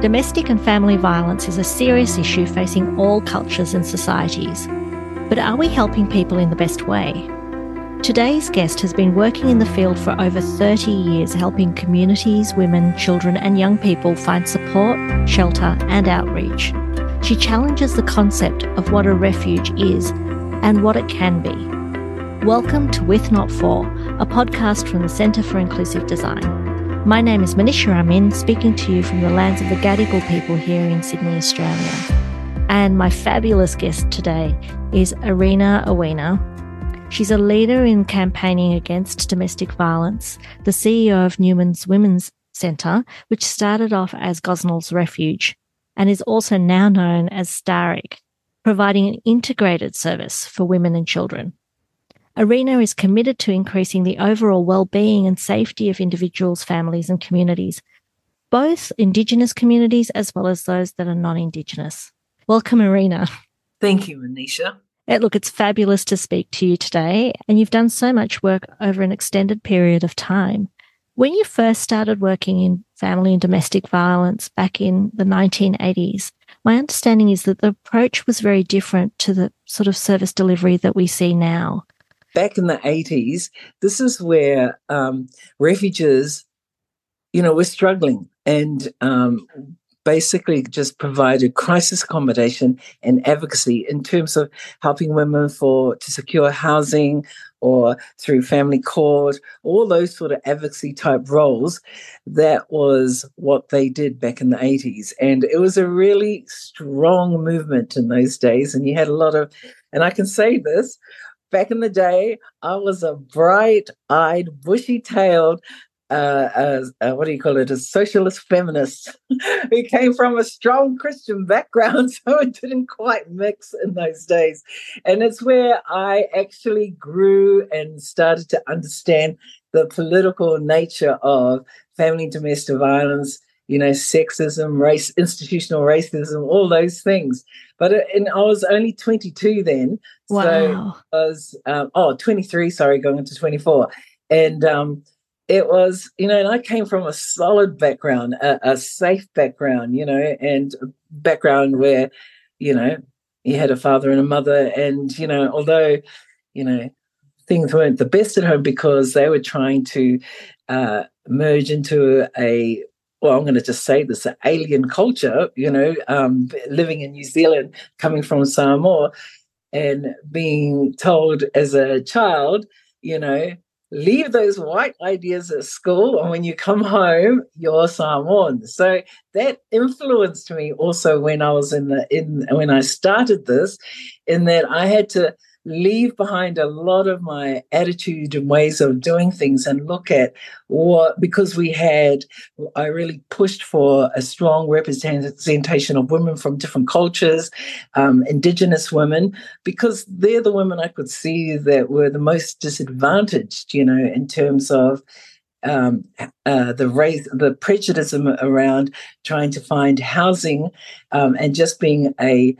Domestic and family violence is a serious issue facing all cultures and societies. But are we helping people in the best way? Today's guest has been working in the field for over 30 years, helping communities, women, children, and young people find support, shelter, and outreach. She challenges the concept of what a refuge is and what it can be. Welcome to With Not For, a podcast from the Centre for Inclusive Design. My name is Manisha Amin, speaking to you from the lands of the Gadigal people here in Sydney, Australia. And my fabulous guest today is Arina Aoina. She's a leader in campaigning against domestic violence, the CEO of Newman's Women's Centre, which started off as Gosnells Refuge and is also now known as Starick, providing an integrated service for women and children. Arina is committed to increasing the overall well-being and safety of individuals, families and communities, both Indigenous communities as well as those that are non-Indigenous. Welcome, Arina. Thank you, Anisha. Eh, look, it's fabulous to speak to you today, and you've done so much work over an extended period of time. When you first started working in family and domestic violence back in the 1980s, my understanding is that the approach was very different to the sort of service delivery that we see now back in the 80s, this is where um, refugees, you know, were struggling and um, basically just provided crisis accommodation and advocacy in terms of helping women for to secure housing or through family court, all those sort of advocacy type roles. That was what they did back in the 80s. And it was a really strong movement in those days. And you had a lot of, and I can say this, back in the day, I was a bright eyed, bushy tailed, uh, uh, uh, what do you call it, a socialist feminist who came from a strong Christian background, so it didn't quite mix in those days. And it's where I actually grew and started to understand the political nature of family domestic violence you know, sexism, race, institutional racism, all those things. But it, and I was only 22 then. Wow. So I was, um, oh, 23, sorry, going into 24. And um, it was, you know, and I came from a solid background, a, a safe background, you know, and background where, you know, you had a father and a mother. And, you know, although, you know, things weren't the best at home because they were trying to uh, merge into a well, I'm going to just say this, alien culture, you know, um, living in New Zealand, coming from Samoa, and being told as a child, you know, leave those white ideas at school, and when you come home, you're Samoan. So that influenced me also when I was in the in when I started this, in that I had to leave behind a lot of my attitude and ways of doing things and look at what because we had i really pushed for a strong representation of women from different cultures um, indigenous women because they're the women i could see that were the most disadvantaged you know in terms of um, uh, the race, the prejudice around trying to find housing, um, and just being a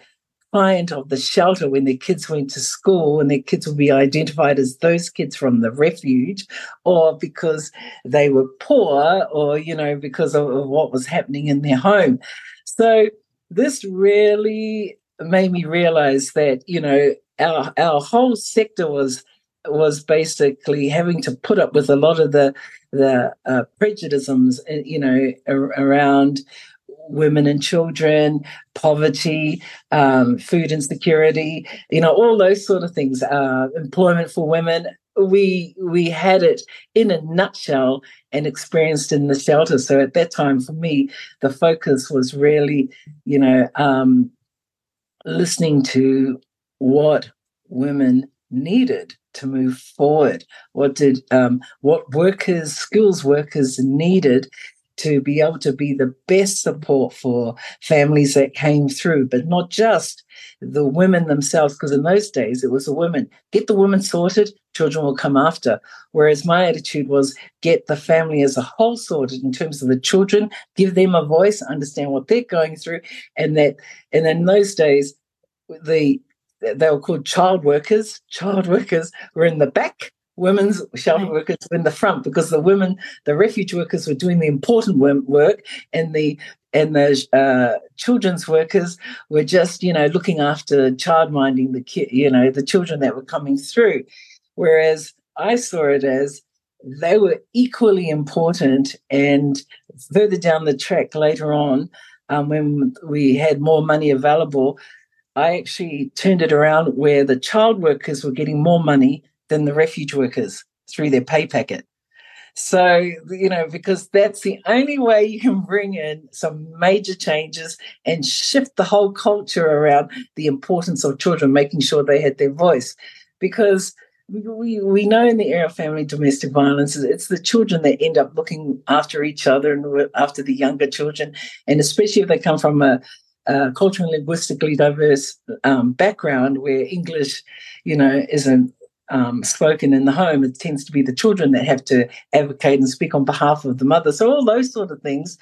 client of the shelter when their kids went to school and their kids would be identified as those kids from the refuge or because they were poor or you know because of, of what was happening in their home. So this really made me realize that you know our our whole sector was was basically having to put up with a lot of the the uh, prejudices, you know, ar- around women and children, poverty, um, food insecurity, you know, all those sort of things, uh, employment for women. We we had it in a nutshell and experienced in the shelter. So at that time, for me, the focus was really, you know, um, listening to what women needed to move forward. What did um, what workers, skills workers needed to be able to be the best support for families that came through, but not just the women themselves, because in those days it was the women. Get the women sorted, children will come after. Whereas my attitude was get the family as a whole sorted in terms of the children, give them a voice, understand what they're going through, and that and in those days the they were called child workers. Child workers were in the back women's shelter workers were in the front because the women, the refuge workers were doing the important work and the and the uh, children's workers were just, you know, looking after child minding the kid, you know, the children that were coming through. Whereas I saw it as they were equally important. And further down the track later on, um, when we had more money available, I actually turned it around where the child workers were getting more money than the refuge workers through their pay packet. So, you know, because that's the only way you can bring in some major changes and shift the whole culture around the importance of children, making sure they had their voice. Because we, we know in the area of family domestic violence, it's the children that end up looking after each other and after the younger children. And especially if they come from a, a culturally linguistically diverse um, background where English, you know, isn't um, spoken in the home, it tends to be the children that have to advocate and speak on behalf of the mother. So all those sort of things,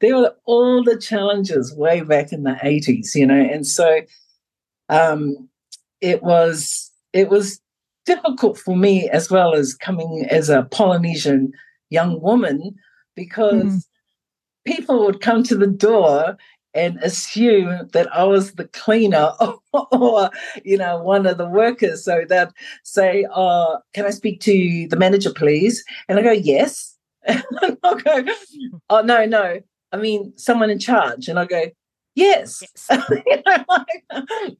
there were all the challenges way back in the 80s, you know, and so um, it was it was difficult for me as well as coming as a Polynesian young woman because mm. people would come to the door and assume that I was the cleaner or, or, you know, one of the workers. So they'd say, Oh, can I speak to the manager, please? And I go, Yes. And I'll go, Oh, no, no. I mean, someone in charge. And I go, Yes. yes. you know, like,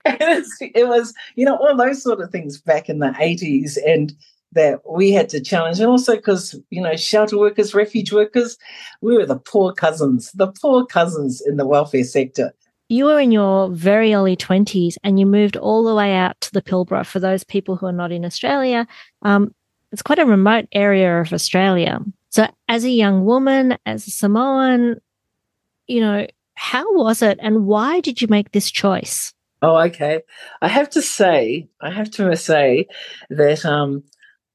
it was, you know, all those sort of things back in the 80s. And that we had to challenge, and also because you know shelter workers, refuge workers, we were the poor cousins, the poor cousins in the welfare sector. You were in your very early twenties, and you moved all the way out to the Pilbara. For those people who are not in Australia, um, it's quite a remote area of Australia. So, as a young woman, as a Samoan, you know, how was it, and why did you make this choice? Oh, okay. I have to say, I have to say that um,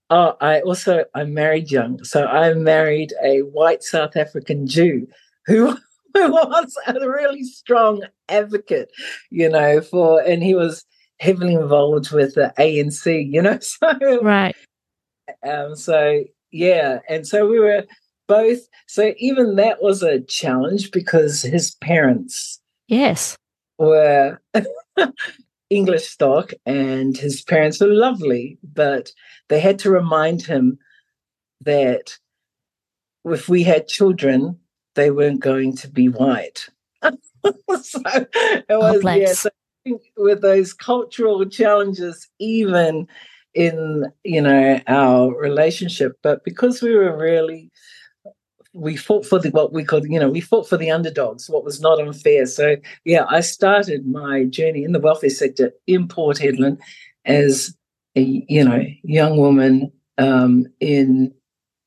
Oh, I also I'm married young, so I married a white South African Jew who, who was a really strong advocate, you know, for and he was heavily involved with the ANC, you know, so right. Um, so yeah, and so we were both. So even that was a challenge because his parents, yes, were English stock, and his parents were lovely, but they had to remind him that if we had children, they weren't going to be white. so it was, yeah, so with those cultural challenges, even in you know our relationship, but because we were really we fought for the what we called you know we fought for the underdogs what was not unfair. So yeah i started my journey in the welfare sector in port hedland as a you know young woman um, in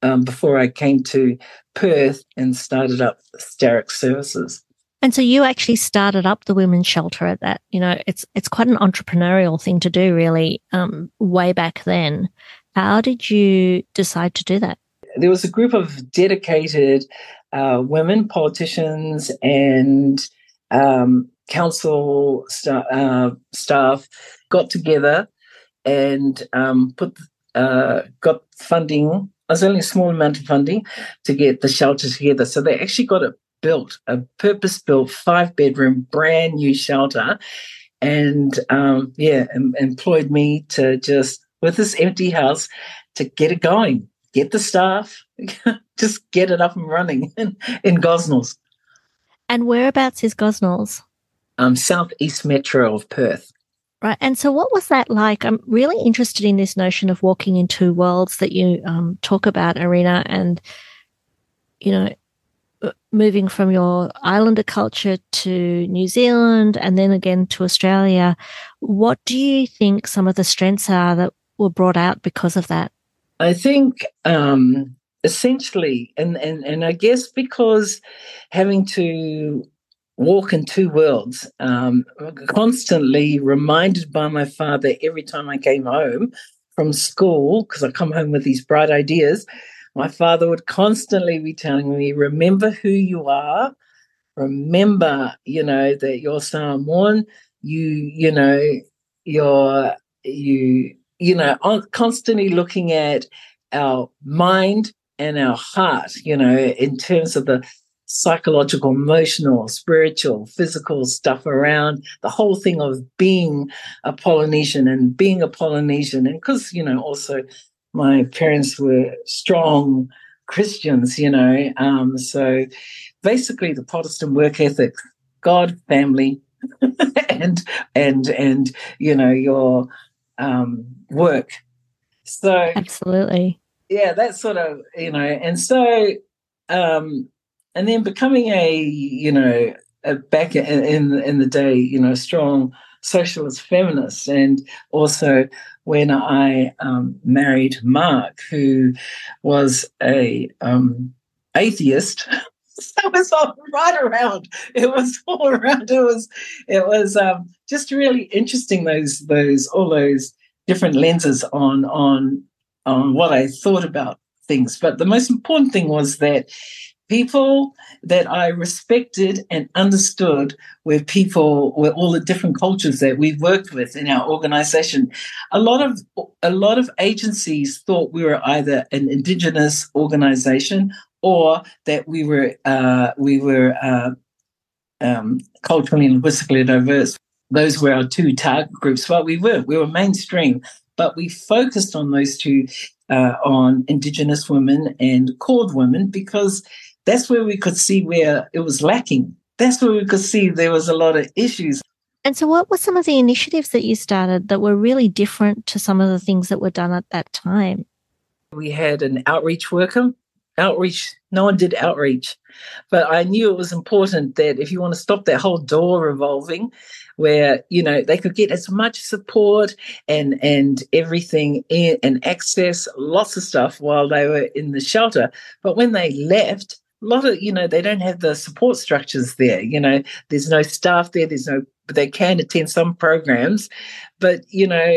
um, before i came to perth and started up Starick services. And so you actually started up the women's shelter at that you know it's it's quite an entrepreneurial thing to do really um, way back then. How did you decide to do that there was a group of dedicated uh, women politicians and um, council st- uh, staff got together and um, put uh, got funding. It was only a small amount of funding to get the shelter together. So they actually got it built, a purpose built five bedroom, brand new shelter. And um, yeah, em- employed me to just, with this empty house, to get it going get the staff, just get it up and running in, in Gosnells. And whereabouts is Gosnells? Um, southeast metro of Perth. Right. And so, what was that like? I'm really interested in this notion of walking into worlds that you um, talk about, Arina, and, you know, uh, moving from your islander culture to New Zealand and then again to Australia. What do you think some of the strengths are that were brought out because of that? I think um, essentially, and, and, and I guess because having to walk in two worlds, um, constantly reminded by my father every time I came home from school, because I come home with these bright ideas, my father would constantly be telling me, remember who you are. Remember, you know, that you're Samoan, you, you know, you're you you know, constantly looking at our mind and our heart, you know, in terms of the psychological, emotional, spiritual, physical stuff around the whole thing of being a Polynesian and being a Polynesian. And because, you know, also my parents were strong Christians, you know, um, so basically the Protestant work ethic, God, family, and and and you know your um, work. So absolutely, yeah, that sort of you know, and so um, and then becoming a you know a back in, in in the day you know strong socialist feminist and also when I um, married Mark who was a um, atheist so it was all right around. It was all around. It was it was um, just really interesting those those all those different lenses on on on what I thought about things. But the most important thing was that people that I respected and understood were people were all the different cultures that we've worked with in our organization. A lot of a lot of agencies thought we were either an indigenous organization or that we were uh, we were uh, um, culturally and linguistically diverse. Those were our two target groups. Well, we were we were mainstream, but we focused on those two uh, on Indigenous women and CALD women because that's where we could see where it was lacking. That's where we could see there was a lot of issues. And so, what were some of the initiatives that you started that were really different to some of the things that were done at that time? We had an outreach worker. Outreach, no one did outreach, but I knew it was important that if you want to stop that whole door revolving, where you know they could get as much support and and everything in, and access lots of stuff while they were in the shelter, but when they left, a lot of you know they don't have the support structures there you know there's no staff there there's no they can attend some programs but you know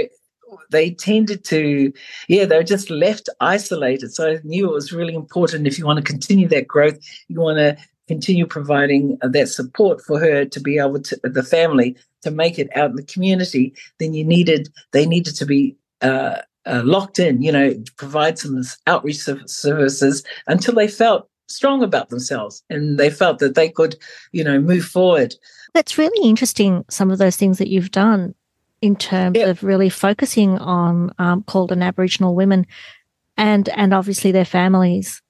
they tended to yeah they're just left isolated so i knew it was really important if you want to continue that growth you want to continue providing that support for her to be able to the family to make it out in the community then you needed they needed to be uh, uh, locked in you know provide some outreach services until they felt strong about themselves and they felt that they could, you know, move forward. That's really interesting, some of those things that you've done in terms yeah. of really focusing on um, CALD and Aboriginal women and and obviously their families.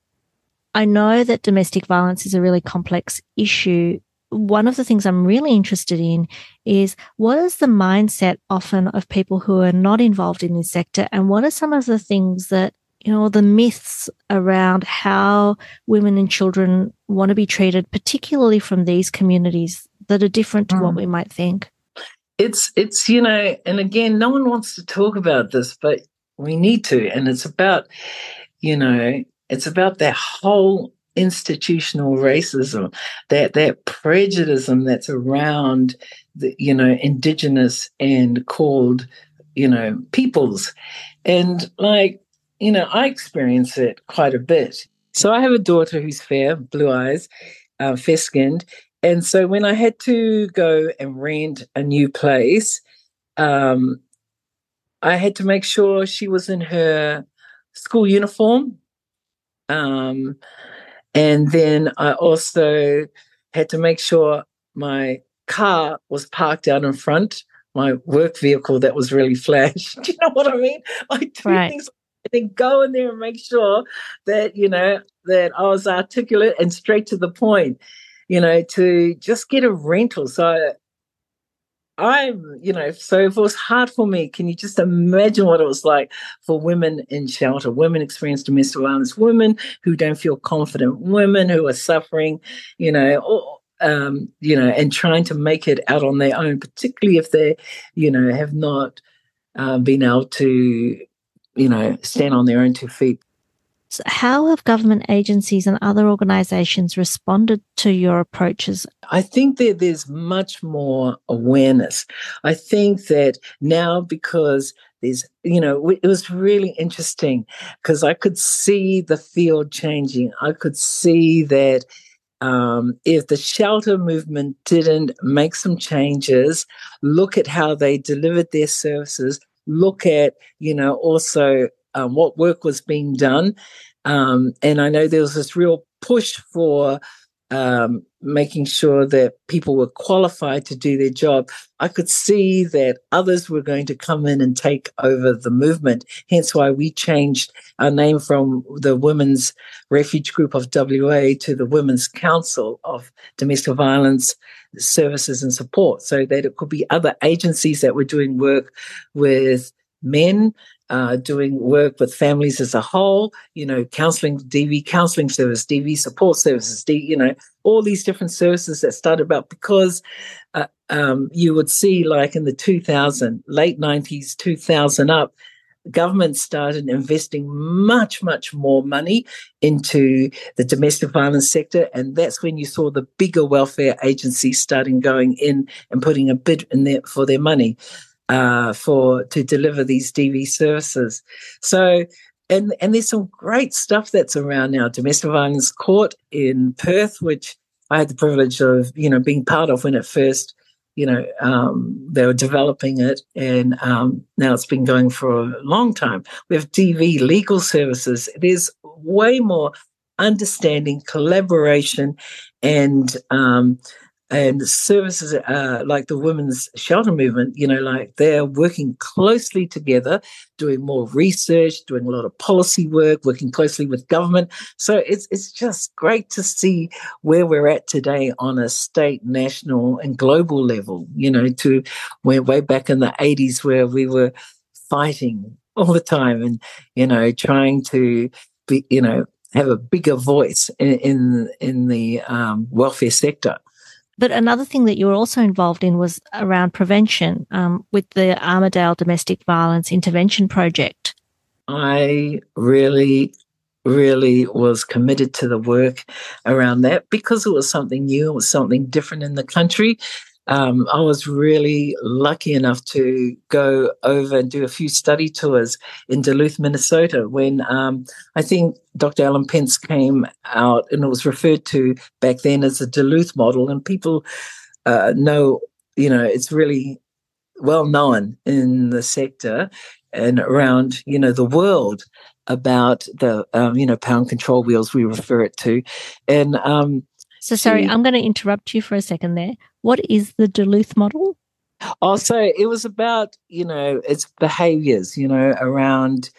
I know that domestic violence is a really complex issue. One of the things I'm really interested in is what is the mindset often of people who are not involved in this sector, and what are some of the things that you know, the myths around how women and children want to be treated, particularly from these communities that are different to mm. what we might think. It's, it's, you know, and again, no one wants to talk about this, but we need to. And it's about, you know, it's about that whole institutional racism, that that prejudice that's around the, you know, indigenous and CALD you know, peoples. And like you know, I experience it quite a bit. So I have a daughter who's fair, blue eyes, uh, fair skinned. And so when I had to go and rent a new place, um, I had to make sure she was in her school uniform. Um, and then I also had to make sure my car was parked out in front, my work vehicle that was really flash. Do you know what I mean? I two right. things then go in there and make sure that you know that I was articulate and straight to the point. You know, to just get a rental. So I'm, you know, so it was hard for me, can you just imagine what it was like for women in shelter, women experience domestic violence, women who don't feel confident, women who are suffering, you know, or, um, you know, and trying to make it out on their own, particularly if they, you know, have not uh, been able to you know, stand on their own two feet. So how have government agencies and other organizations responded to your approaches? I think that there's much more awareness. I think that now because there's, you know, it was really interesting because I could see the field changing. I could see that um, if the shelter movement didn't make some changes, look at how they delivered their services, look at, you know, also um, what work was being done. Um, and I know there was this real push for um, making sure that people were qualified to do their job, I could see that others were going to come in and take over the movement. Hence why we changed our name from the Women's Refuge Group of WA to the Women's Council of Domestic Violence Services and Support, so that it could be other agencies that were doing work with men uh, doing work with families as a whole, you know, counseling, DV counseling service, DV support services, you know, all these different services that started about because uh, um, you would see like in the 2000, late 90s, 2000 up, government started investing much, much more money into the domestic violence sector. And that's when you saw the bigger welfare agencies starting going in and putting a bid in there for their money uh, for to deliver these DV services. So, and and there's some great stuff that's around now. Domestic violence court in Perth, which I had the privilege of you know being part of when it first you know um, they were developing it, and um, now it's been going for a long time. We have DV legal services. There's way more understanding, collaboration, and um, and services uh, like the women's shelter movement, you know, like they're working closely together, doing more research, doing a lot of policy work, working closely with government. So it's it's just great to see where we're at today on a state, national, and global level. You know, to where way back in the '80s where we were fighting all the time and you know trying to be, you know, have a bigger voice in in, in the um, welfare sector. But another thing that you were also involved in was around prevention um, with the Armadale Domestic Violence Intervention Project. I really, really was committed to the work around that because it was something new, it was something different in the country um, I was really lucky enough to go over and do a few study tours in Duluth, Minnesota, when um, I think Dr. Ellen Pence came out and it was referred to back then as the Duluth model. And people uh, know, you know, it's really well known in the sector and around, you know, the world about the, um, you know, pound control wheels, we refer it to. And, um, so sorry, I'm going to interrupt you for a second there. What is the Duluth model? Also, oh, it was about, you know, its behaviors, you know, around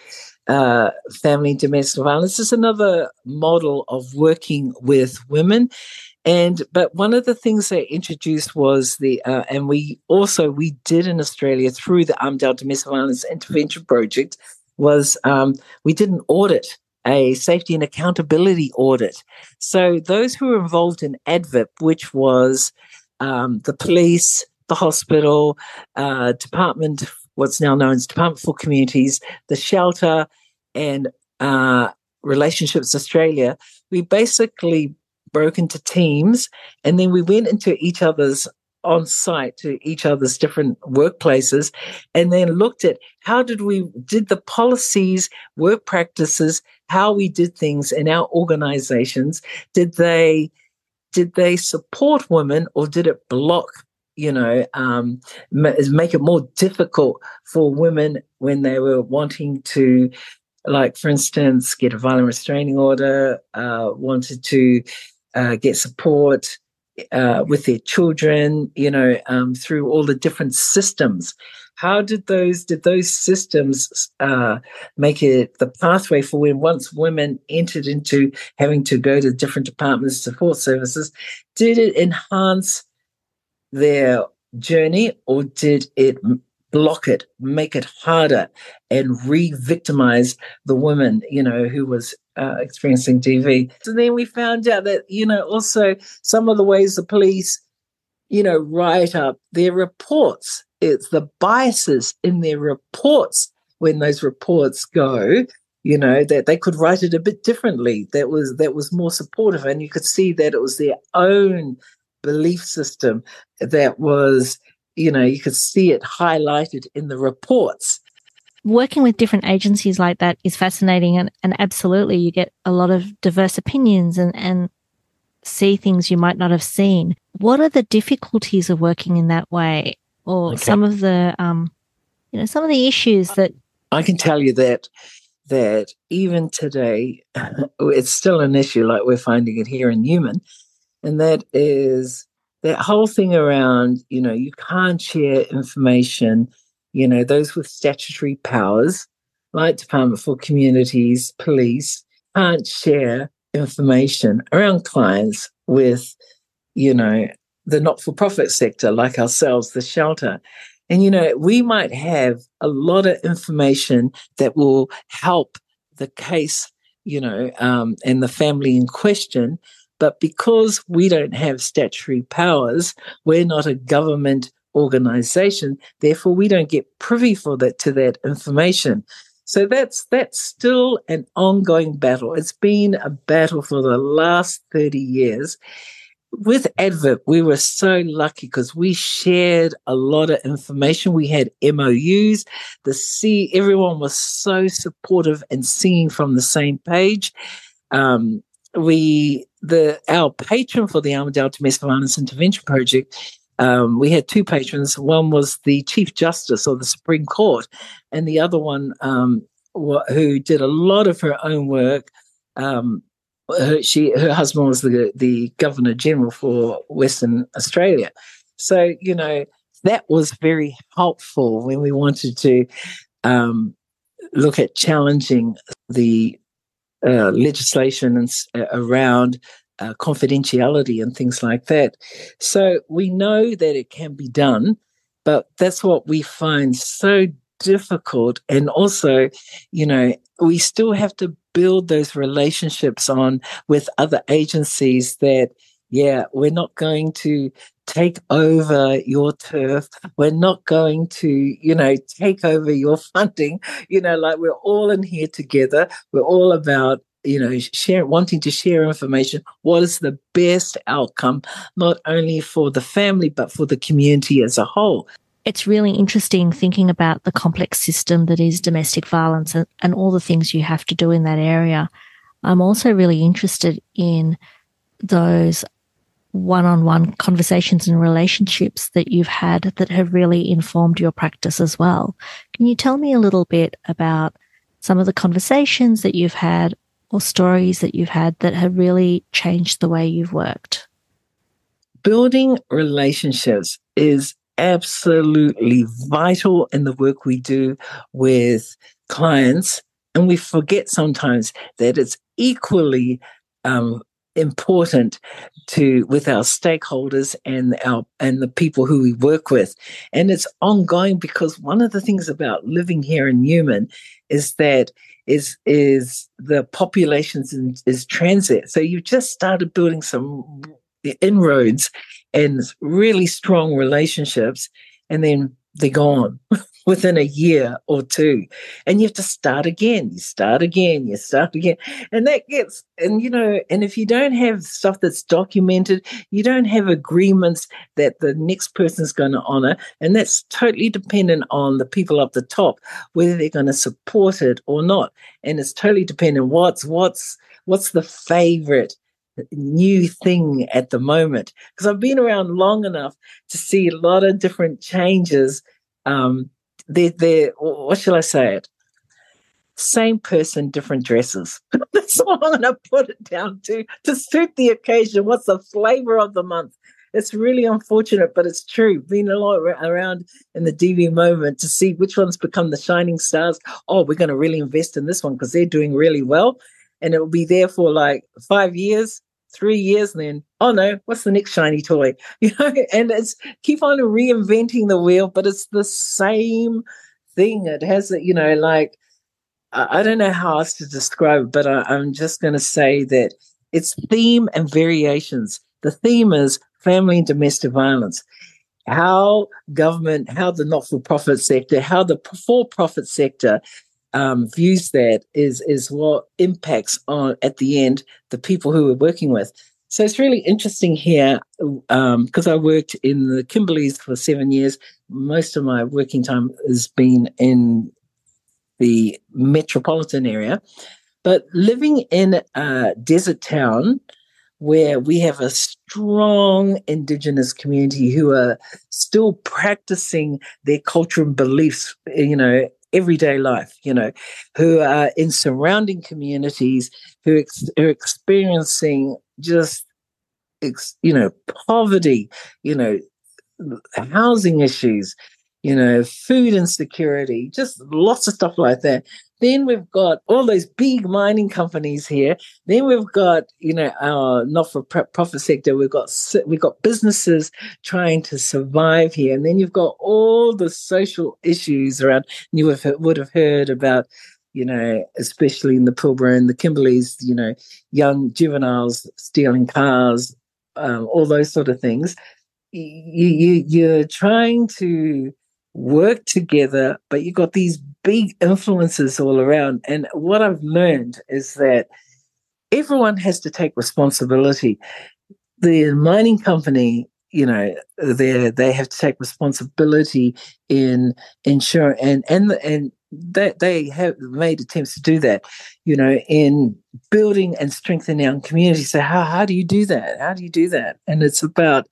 uh, family domestic violence. This is another model of working with women. And but one of the things they introduced was the uh, and we also we did in Australia through the Armadale Domestic Violence Intervention Project was um, we did an audit a safety and accountability audit. So those who were involved in ADVIP, which was um, the police, the hospital, uh, department, what's now known as Department for Communities, the shelter, and uh, Relationships Australia, we basically broke into teams and then we went into each other's on site to each other's different workplaces and then looked at how did we did the policies work practices how we did things in our organizations. Did they did they support women or did it block you know um, make it more difficult for women when they were wanting to like for instance get a violent restraining order uh, wanted to uh, get support uh, with their children, you know, um, through all the different systems. How did those did those systems uh, make it the pathway for when once women entered into having to go to different departments, support services? Did it enhance their journey, or did it block it, make it harder, and re-victimize the woman, you know, who was uh, experiencing DV. So then we found out that, you know, also some of the ways the police, you know, write up their reports, it's the biases in their reports when those reports go you know that they could write it a bit differently that was that was more supportive and you could see that it was their own belief system that was you know you could see it highlighted in the reports working with different agencies like that is fascinating and, and absolutely you get a lot of diverse opinions and, and see things you might not have seen. What are the difficulties of working in that way? Or okay. some of the um, you know, some of the issues that I can tell you that that even today it's still an issue like we're finding it here in Newman and that is that whole thing around, you know, you can't share information, you know, those with statutory powers, like Department for Communities, police, can't share information around clients with, you know, the not for profit sector like ourselves, the shelter. And, you know, we might have a lot of information that will help the case, you know, um, and the family in question. But because we don't have statutory powers, we're not a government organization. Therefore, we don't get privy for that to that information. So that's that's still an ongoing battle. It's been a battle for the last 30 years with ADVIP, we were so lucky because we shared a lot of information. We had MOUs. The C, everyone was so supportive and singing from the same page. Um, we, the our patron for the Armadale Domestic Violence Intervention Project, um, we had two patrons. One was the Chief Justice of the Supreme Court, and the other one um, who did a lot of her own work. Um, her, she her husband was the the governor general for Western Australia, so you know that was very helpful when we wanted to um, look at challenging the uh, legislation and, uh, around uh, confidentiality and things like that. So we know that it can be done, but that's what we find so difficult. And also, you know, we still have to build those relationships on with other agencies that yeah we're not going to take over your turf. We're not going to you know take over your funding. You know like we're all in here together. We're all about you know share wanting to share information. What is the best outcome not only for the family but for the community as a whole it's really interesting thinking about the complex system that is domestic violence and, and all the things you have to do in that area. I'm also really interested in those one on one conversations and relationships that you've had that have really informed your practice as well. Can you tell me a little bit about some of the conversations that you've had or stories that you've had that have really changed the way you've worked? Building relationships is absolutely vital in the work we do with clients. And we forget sometimes that it's equally um, important to with our stakeholders and our and the people who we work with and it's ongoing because one of the things about living here in Newman is that is is the populations in, is transit so you've just started building some inroads and really strong relationships, and then they're gone within a year or two. And you have to start again. You start again, you start again. And that gets, and you know, and if you don't have stuff that's documented, you don't have agreements that the next person's going to honor. And that's totally dependent on the people up the top, whether they're going to support it or not. And it's totally dependent what's, what's, what's the favorite new thing at the moment because I've been around long enough to see a lot of different changes. Um, they're, they're what shall I say it? Same person, different dresses. That's all I'm going to put it down to to suit the occasion. What's the flavor of the month? It's really unfortunate, but it's true. Been a lot around in the DV moment to see which ones become the shining stars. Oh, we're going to really invest in this one because they're doing really well and it will be there for like five years, three years, then oh no, what's the next shiny toy? You know, and it's keep on reinventing the wheel, but it's the same thing. It has you know, like I don't know how else to describe it, but I, I'm just going to say that it's theme and variations. The theme is family and domestic violence how government, how the not for profit sector, how the for profit sector um, views that is is what impacts on at the end the people who we're working with. So it's really interesting here because um, I worked in the Kimberleys for seven years. Most of my working time has been in the metropolitan area, but living in a desert town where we have a strong indigenous community who are still practicing their culture and beliefs you know everyday life, you know, who are in surrounding communities who ex- are experiencing just you know, poverty, you know, housing issues, you know, food insecurity, just lots of stuff like that. Then we've got all those big mining companies here. Then we've got, you know, our not-for-profit sector. We've got we've got businesses trying to survive here, and then you've got all the social issues around. You have, would have heard about, you know, especially in the Pilbara and the Kimberleys, you know, young juveniles stealing cars, um, all those sort of things. You, you you're trying to work together, but you've got these big influences all around. And what I've learned is that everyone has to take responsibility. The mining company, you know, they they have to take responsibility in ensuring and and and that they, have made attempts to do that, you know, in building and strengthening our community. So how how do you do that? How do you do that? And it's about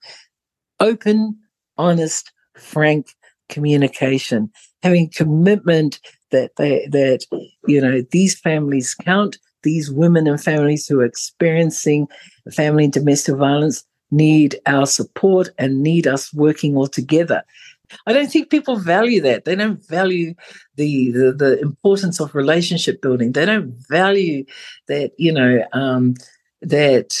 open, honest, frank communication, having commitment that they that you know these families count, these women and families who are experiencing family and domestic violence need our support and need us working all together. I don't think people value that. They don't value the, the, the importance of relationship building. They don't value that, you know, um, that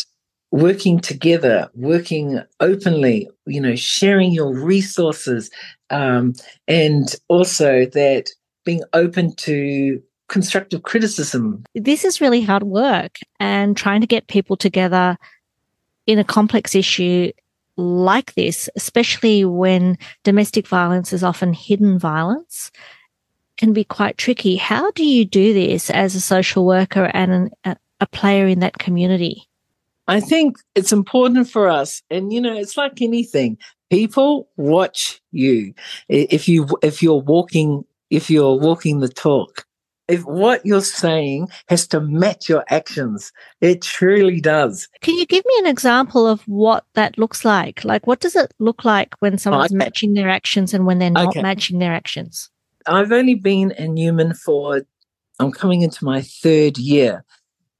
working together, working openly, you know, sharing your resources, um, and also that being open to constructive criticism. This is really hard work, and trying to get people together in a complex issue like this, especially when domestic violence is often hidden violence, can be quite tricky. How do you do this as a social worker and an, a, a player in that community? I think it's important for us, and you know, it's like anything. People watch you. If you if you're walking if you're walking the talk, if what you're saying has to match your actions, it truly does. Can you give me an example of what that looks like? Like, what does it look like when someone's okay. matching their actions and when they're not okay. matching their actions? I've only been in Newman for, I'm coming into my third year.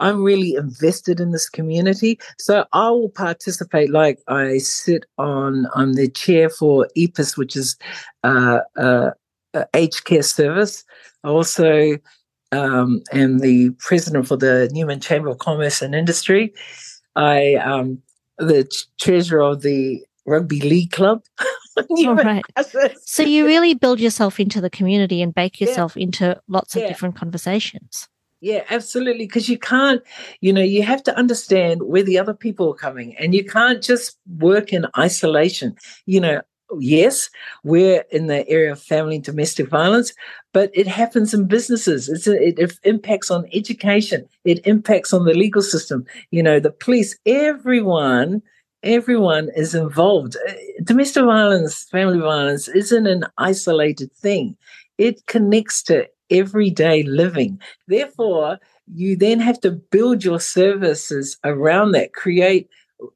I'm really invested in this community. So I will participate. Like I sit on, I'm the chair for EPIS, which is uh, uh, aged care service. I also um, am the president for the Newman Chamber of Commerce and Industry. I um the treasurer of the rugby league club. All right. So you really build yourself into the community and bake yourself yeah. into lots of yeah. different conversations. Yeah, absolutely. Because you can't, you know, you have to understand where the other people are coming and you can't just work in isolation. You know, yes, we're in the area of family and domestic violence, but it happens in businesses. A, it, it impacts on education. It impacts on the legal system. You know, the police, everyone everyone is involved. Uh, domestic violence, family violence isn't an isolated thing. It connects to everyday living. Therefore, you then have to build your services around that, create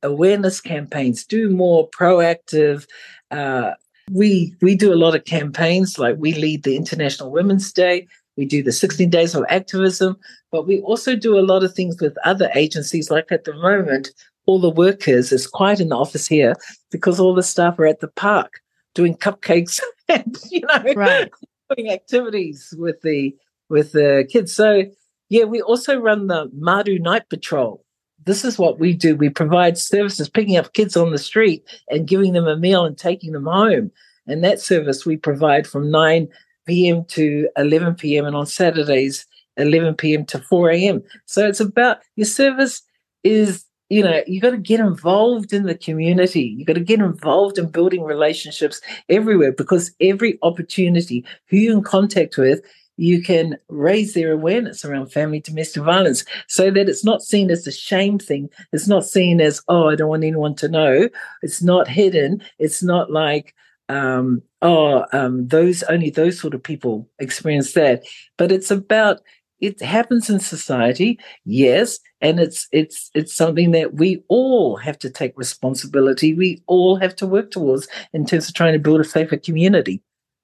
awareness campaigns, do more proactive. Uh, we we do a lot of campaigns, like we lead the International Women's Day. We do the 16 days of activism, but we also do a lot of things with other agencies. Like at the moment, all the workers is quiet in the office here because all the staff are at the park doing cupcakes and you know right. Doing activities with the with the kids. So yeah, we also run the Madu Night Patrol. This is what we do. We provide services, picking up kids on the street and giving them a meal and taking them home. And that service we provide from 9 p.m. to 11 p.m. and on Saturdays, 11 p.m. to 4 a.m. So it's about your service is you know, you got to get involved in the community. You got to get involved in building relationships everywhere because every opportunity who you're in contact with, you can raise their awareness around family domestic violence so that it's not seen as a shame thing. It's not seen as, oh, I don't want anyone to know. It's not hidden. It's not like, um, oh, um, those only those sort of people experience that. But it's about it happens in society, yes, and it's it's it's something that we all have to take responsibility. We all have to work towards in terms of trying to build a safer community.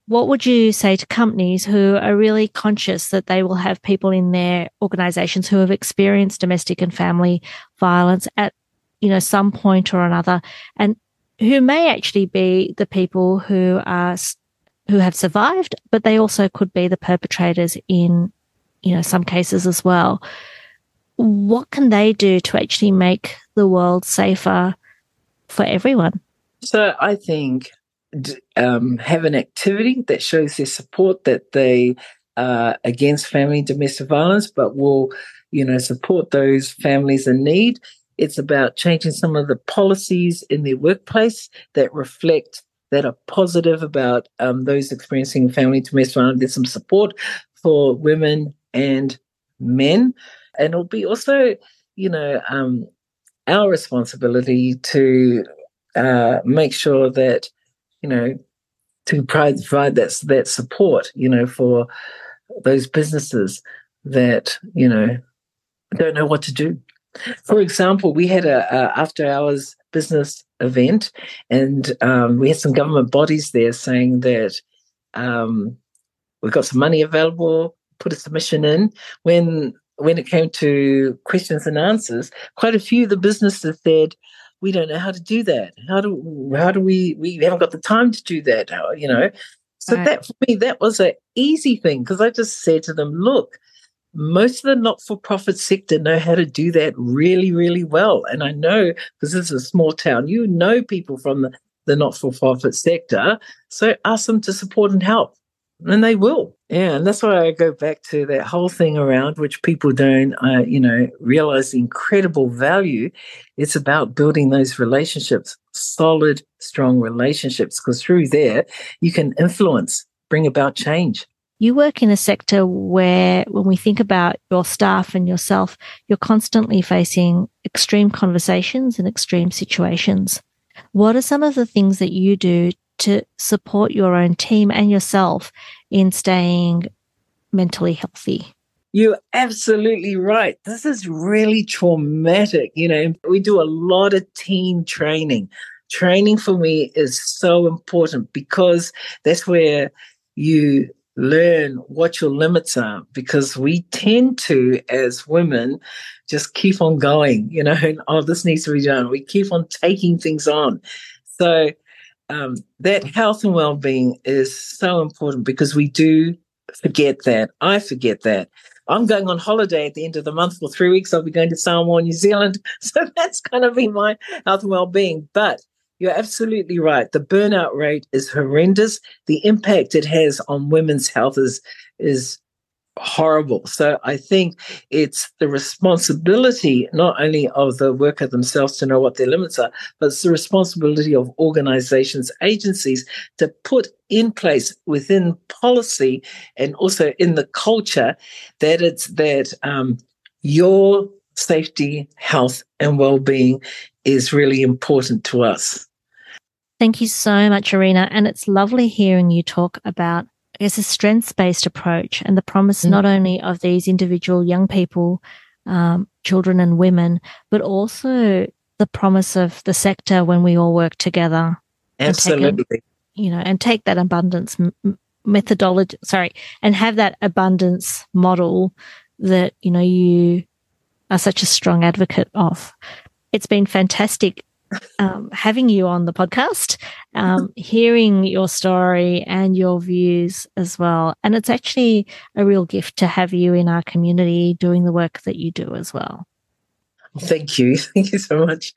What would you say to companies who are really conscious that they will have people in their organizations who have experienced domestic and family violence at you know, some point or another, and who may actually be the people who are who have survived, but they also could be the perpetrators in, you know, some cases as well. What can they do to actually make the world safer for everyone? So I think um, have an activity that shows their support that they are against family and domestic violence, but will, you know, support those families in need. It's about changing some of the policies in their workplace that reflect that are positive about um, those experiencing family domestic violence. There's some support for women and men, and it'll be also, you know, um, our responsibility to uh, make sure that you know to provide that that support you know for those businesses that you know don't know what to do. For example we had a, a after hours business event and um, we had some government bodies there saying that um, we've got some money available put a submission in when when it came to questions and answers quite a few of the businesses said we don't know how to do that. How do how do we we haven't got the time to do that? How, you know, so right. that for me that was an easy thing because I just said to them, look, most of the not-for-profit sector know how to do that really really well, and I know because this is a small town, you know people from the the not-for-profit sector, so ask them to support and help and they will. Yeah, and that's why I go back to that whole thing around which people don't, uh, you know, realize the incredible value. It's about building those relationships, solid, strong relationships, because through there you can influence, bring about change. You work in a sector where, when we think about your staff and yourself, you're constantly facing extreme conversations and extreme situations. What are some of the things that you do to support your own team and yourself in staying mentally healthy. You're absolutely right. This is really traumatic. You know, we do a lot of team training. Training for me is so important because that's where you learn what your limits are because we tend to as women just keep on going you know and oh this needs to be done we keep on taking things on so um, that health and well-being is so important because we do forget that. I forget that. I'm going on holiday at the end of the month for three weeks. I'll be going to Samoa, New Zealand. So that's going to be my health and well-being. But you're absolutely right. The burnout rate is horrendous. The impact it has on women's health is is horrible. So I think it's the responsibility not only of the worker themselves to know what their limits are, but it's the responsibility of organizations, agencies to put in place within policy and also in the culture that it's that um, your safety, health, and well-being is really important to us. Thank you so much, Arina. And it's lovely hearing you talk about it's a strengths based approach and the promise mm. not only of these individual young people, um, children and women, but also the promise of the sector when we all work together. Absolutely. A, you know, and take that abundance methodology, sorry, and have that abundance model that, you know, you are such a strong advocate of. It's been fantastic um, having you on the podcast, um, hearing your story and your views as well. And it's actually a real gift to have you in our community doing the work that you do as well. Thank you. Thank you so much.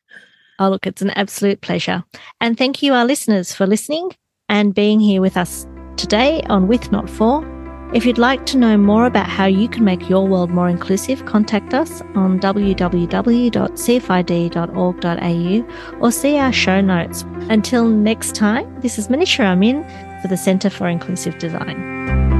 Oh, look, it's an absolute pleasure. And thank you, our listeners, for listening and being here with us today on With Not For. If you'd like to know more about how you can make your world more inclusive, contact us on www.cfid.org.au or see our show notes. Until next time, this is Manisha Amin for the Centre for Inclusive Design.